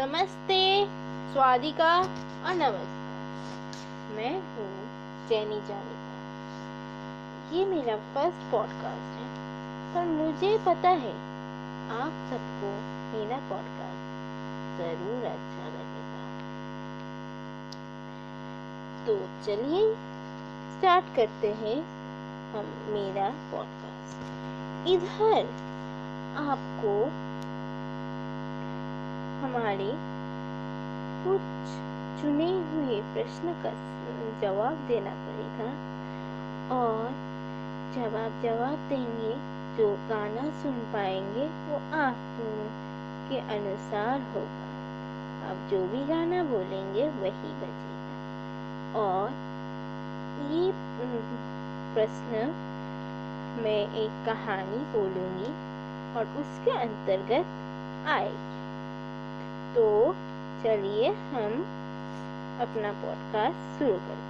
नमस्ते। स्वादिका और नमस्कार मैं हूँ जैनी जानिका ये मेरा फ़र्स्ट पॉडकास्ट है, पर मुझे पता है, आप सबको मेरा पॉडकास्ट ज़रूर अच्छा लगेगा। तो चलिए स्टार्ट करते हैं हम मेरा पॉडकास्ट इधर आपको हमारे कुछ चुने हुए प्रश्न का जवाब देना पड़ेगा। और जब आप जवाब देंगे, जो गाना सुन पाएँगे, वो आप के अनुसार होगा। आप जो भी गाना बोलेंगे, वही बजेगा। और ये प्रश्न मैं एक कहानी बोलूँगी और उसके अंतर्गत आएगी। तो चलिए हम अपना पॉडकास्ट शुरू करते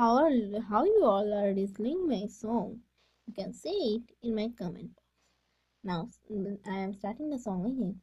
how, are how you all are listening my song. You can say it in my comment box. Now I am starting the song again.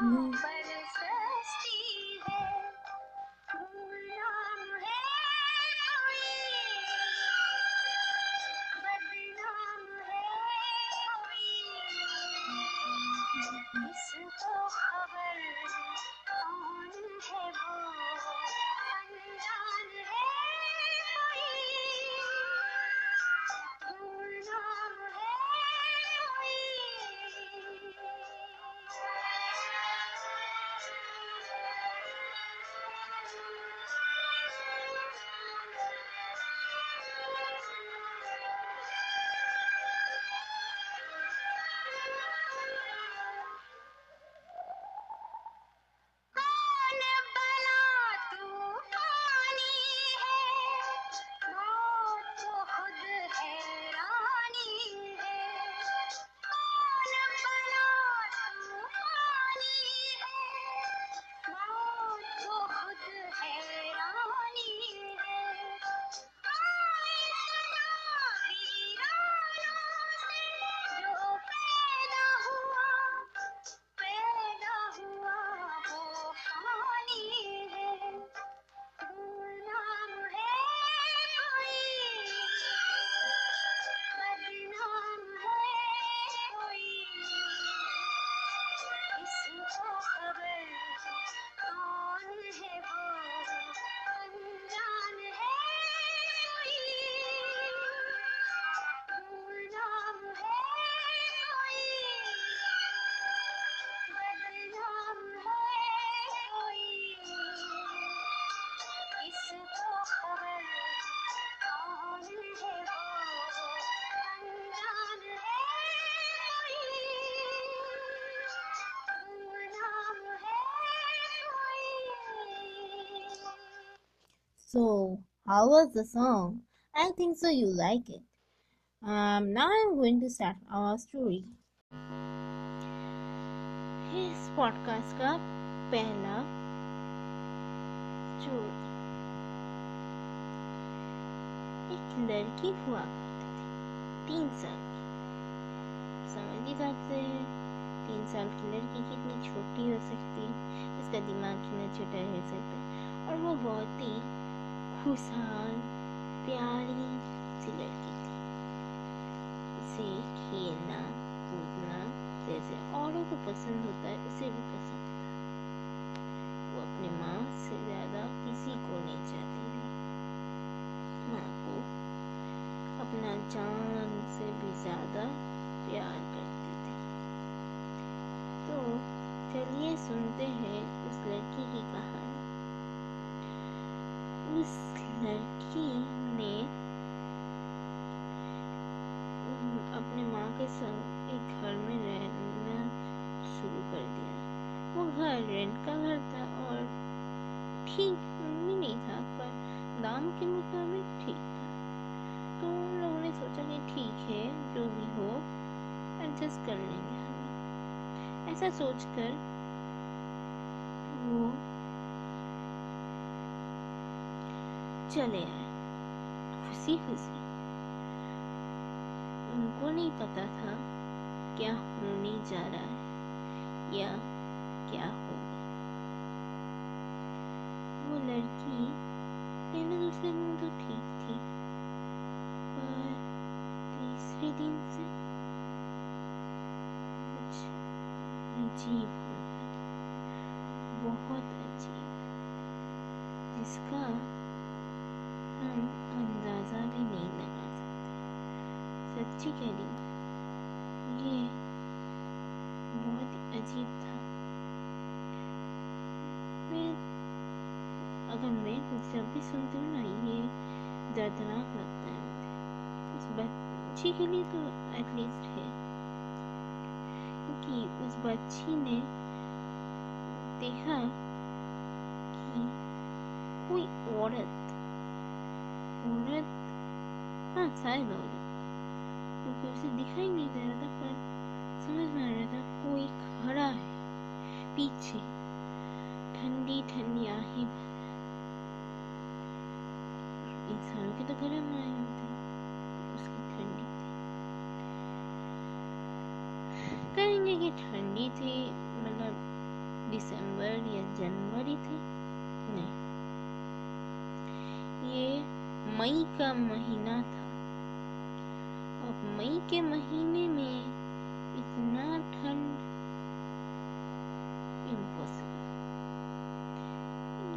嗯。Bye. So, how was the song? I think so you like it. Um, now I'm going to start our story. इस podcast का पहला story एक लड़की हुआ करती थी तीन साल की समझ ही सकते हैं तीन साल की लड़की कितनी छोटी हो सकती है इसका दिमाग कितना छोटा रह सकता है और वो बहुत ही खुशहाल प्यारी सी लड़की थी। उसे खेलना, कूदना, जैसे औरों को पसंद होता है, उसे भी पसंद था। वो अपनी माँ से ज़्यादा किसी को नहीं चाहती थी। माँ को अपना जान से भी ज़्यादा प्यार करती थी। तो चलिए सुनते हैं उस लड़की की उस लड़की ने अपने माँ के संग एक घर में रहना शुरू कर दिया। वो घर रेंट का घर था और ठीक नहीं था, पर दाम के मुताबिक ठीक था। तो उन लोगों ने सोचा कि ठीक है, जो भी हो एडजस्ट कर लेंगे हम। ऐसा सोचकर चले आए। खुशी खुशी। उनको नहीं पता था क्या होने जा रहा है या क्या होगा। वो लड़की पहले दूसरे दिन तो ठीक थी, पर तीसरे दिन से कुछ अजीब हो गया। बहुत अजीब। जिसका सच्ची कह रही ये बहुत ही अजीब था। मैं अगर मैं जब भी सुनती हूँ ना, ये दर्दनाक लगता है उस बच्ची के लिए तो एटलीस्ट है। क्योंकि उस बच्ची ने देखा कि कोई औरत औरत हाँ शायद औरत क्योंकि उसे दिखाई नहीं दे रहा था, पर समझ में आ रहा था कोई खड़ा है पीछे। ठंडी ठंडी आहें इंसानों के तो गर्म आए होते उसकी ठंडी थी। कहेंगे कि ठंडी थी मतलब दिसंबर या जनवरी थी? नहीं। ये मई का महीना था। मई के महीने में इतना ठंड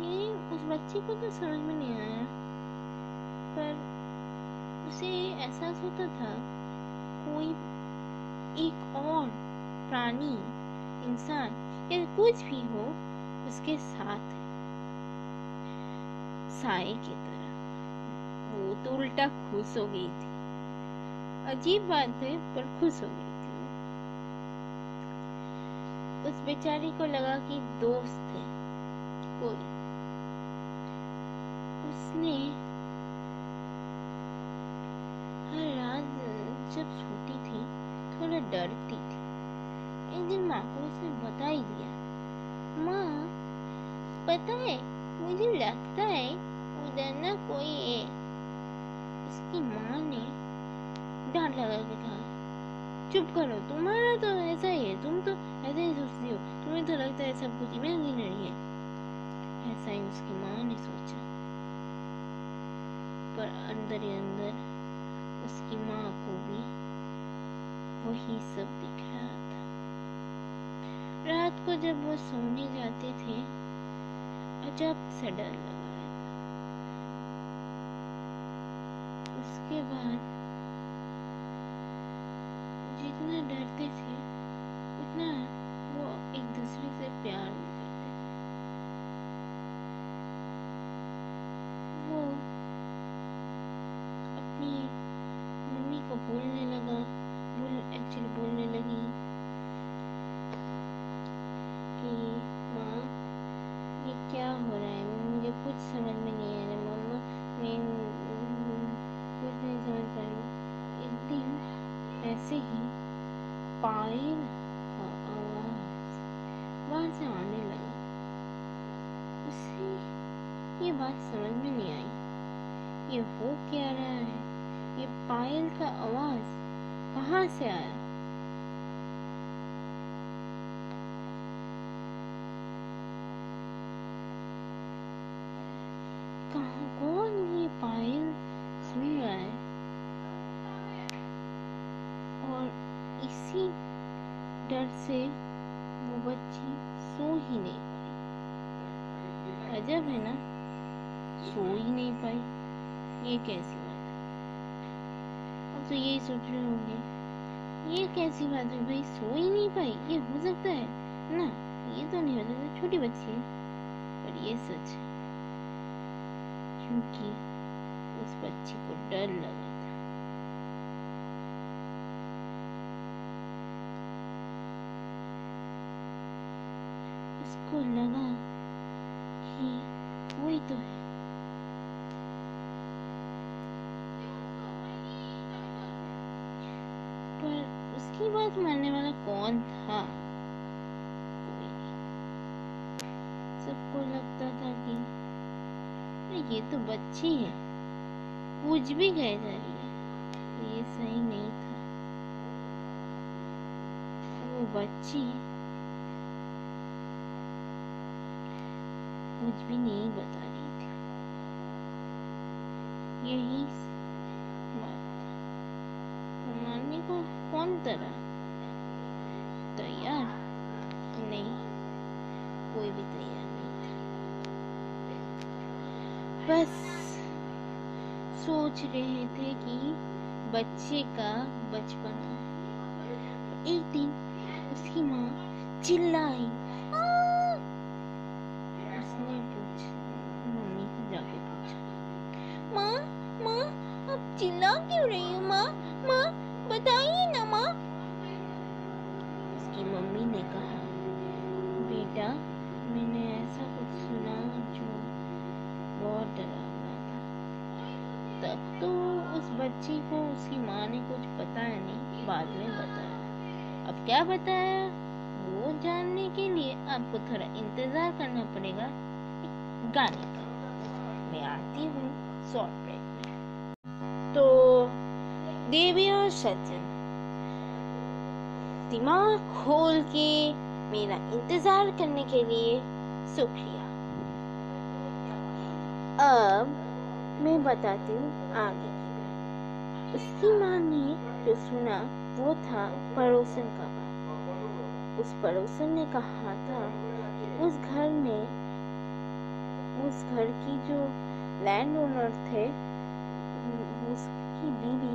ये उस बच्चे को तो समझ में नहीं आया, पर उसे एहसास होता था, कोई एक और प्राणी, इंसान, या कुछ भी हो, उसके साथ है। साए की तरह। वो तो उल्टा खुश हो गई थी। अजीब बात है पर खुश हो गई थी। उस बेचारी को लगा कि दोस्त है कोई। उसने हर रात, जब सोती थी, थोड़ा डरती थी। एक दिन माँ को उसने बता ही दिया, माँ, पता है, मुझे लगता है, उधर ना कोई है। उसकी माँ ने डांट लगा के कहा चुप करो, तुम्हारा तो ऐसा ही है, तुम तो ऐसा ही सोचती हो। तुम्हें तो लगता है सब कुछ इमेजिनरी है ऐसा ही उसकी माँ ने सोचा। पर अंदर ही अंदर उसकी माँ को भी वही सब दिख रहा था। रात को जब वो सोने जाते थे, अजब सा डर लगा उसके बाद जितना डरते थे उतना वो एक दूसरे से प्यार भी करते थे वो अपनी मम्मी को बोलने लगा बोल एक्चुअली बोलने लगी कि माँ ये क्या हो रहा है मुझे कुछ समझ में नहीं आ रहा मम्मी ही पायल का आवाज़ बाहर से आने लगा उसे ये बात समझ में नहीं आई। ये हो क्या रहा है? ये पायल का आवाज़ कहाँ से आया कहाँ कौन ये पायल सुन रहा है और इसी डर से वो बच्ची सो ही नहीं पाई अजब है ना सो ही नहीं पाई ये कैसी बात है अब तो यही सोच रहे होंगे। ये कैसी बात हुई भाई? सो ही नहीं पाई। ये हो सकता है, ना? ये तो नहीं हो सकता। छोटी बच्ची है। पर ये सच क्योंकि उस बच्ची को डर लगा था उसको लगा कि वही तो है पर उसकी बात मानने वाला कौन था कोई नहीं। सबको लगता था कि अरे ये तो बच्ची है। कुछ भी कह जा रही है ये सही नहीं था। वो बच्ची कुछ भी नहीं बता रही थी। यही बात को कौन तरह तैयार? नहीं, कोई भी तैयार नहीं था बस सोच रहे थे कि बच्चे का बचपना एक दिन उसकी माँ चिल्लाई। बताया। वो जानने के लिए आपको थोड़ा इंतज़ार करना पड़ेगा। गाने का। मैं आती हूँ शॉर्ट ब्रेक तो देवी और सज्जन, दिमाग खोल के मेरा इंतज़ार करने के लिए शुक्रिया। अब मैं बताती हूँ आगे उसकी माँ ने जो सुना वो था पड़ोसन का। उस पड़ोसन ने कहा था, उस घर में, उस घर की जो लैंड ओनर थे, उसकी बीवी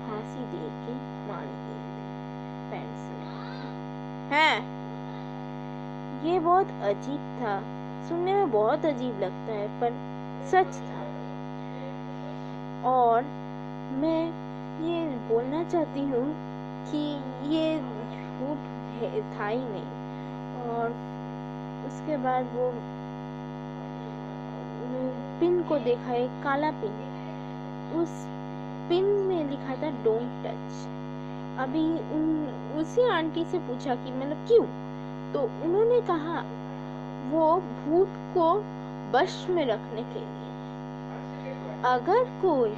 फांसी दे के मार से हैं? ये बहुत अजीब था। सुनने में बहुत अजीब लगता है, पर सच था। और मैं ये बोलना चाहती हूँ कि ये झूठ था ही नहीं। और उसके बाद वो, पिन को देखा, एक काला पिन। उस पिन में लिखा था डोंट टच अभी उन, उसी आंटी से पूछा कि मतलब क्यों? तो उन्होंने कहा, वो भूत को वश में रखने के लिए, अगर कोई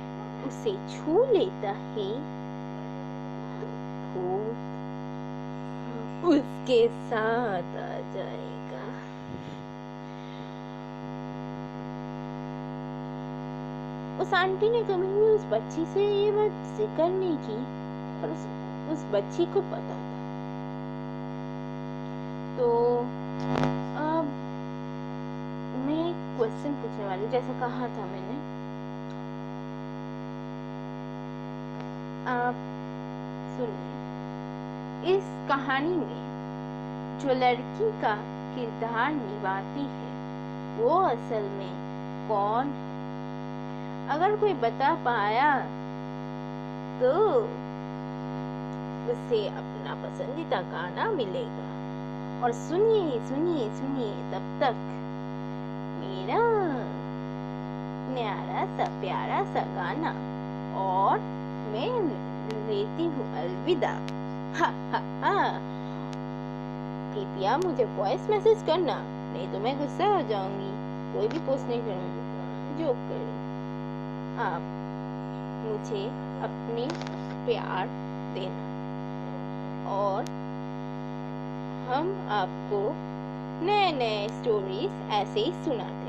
उसे छू लेता है भूत उसके साथ आ जाएगा। उस आंटी ने कभी भी उस बच्ची से ये बात ज़िक्र नहीं की पर उस, उस बच्ची को पता था। तो अब मैं क्वेश्चन पूछने वाली जैसे कहा था मैंने। आप इस कहानी में जो लड़की का किरदार निभाती है, वो असल में कौन अगर कोई बता पाया तो उसे अपना पसंदीदा गाना मिलेगा। और सुनिए सुनिए सुनिए तब तक मेरा न्यारा सा, प्यारा सा गाना। और मैं लेती हूँ अलविदा। कृपया मुझे वॉइस मैसेज करना, नहीं तो मैं गुस्सा हो जाऊँगी। कोई भी पोस्ट नहीं करूँगी। जो कर। आप मुझे अपने प्यार देना। और हम आपको नए नए स्टोरीज ऐसे ही सुनाते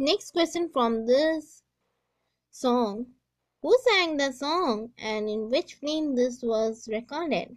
Next question from this song Who sang the song and in which film this was recorded?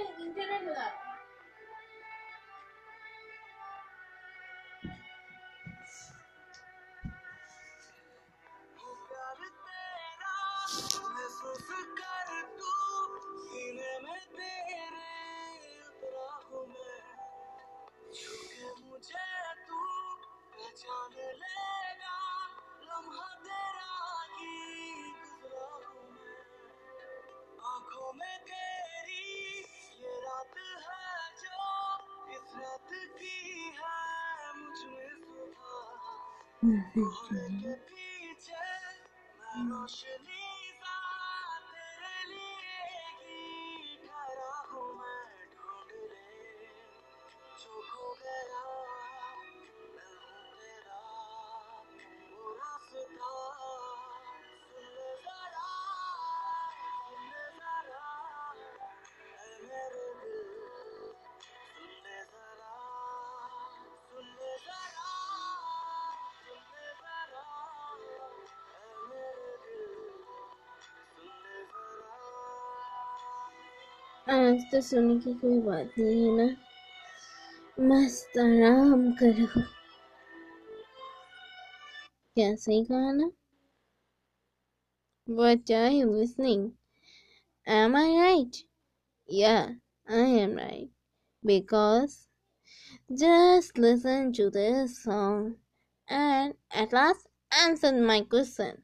Internet लगा मुझे तू पहचान लेना लम्हा तेरा ही गुजरा हूँ मैं आँखों में 你不会的，आज तो सुनने की कोई बात नहीं है ना मस्त आराम करो क्या सही कहा ना what are you listening am I right या I am right because just listen to this song and at last answer my question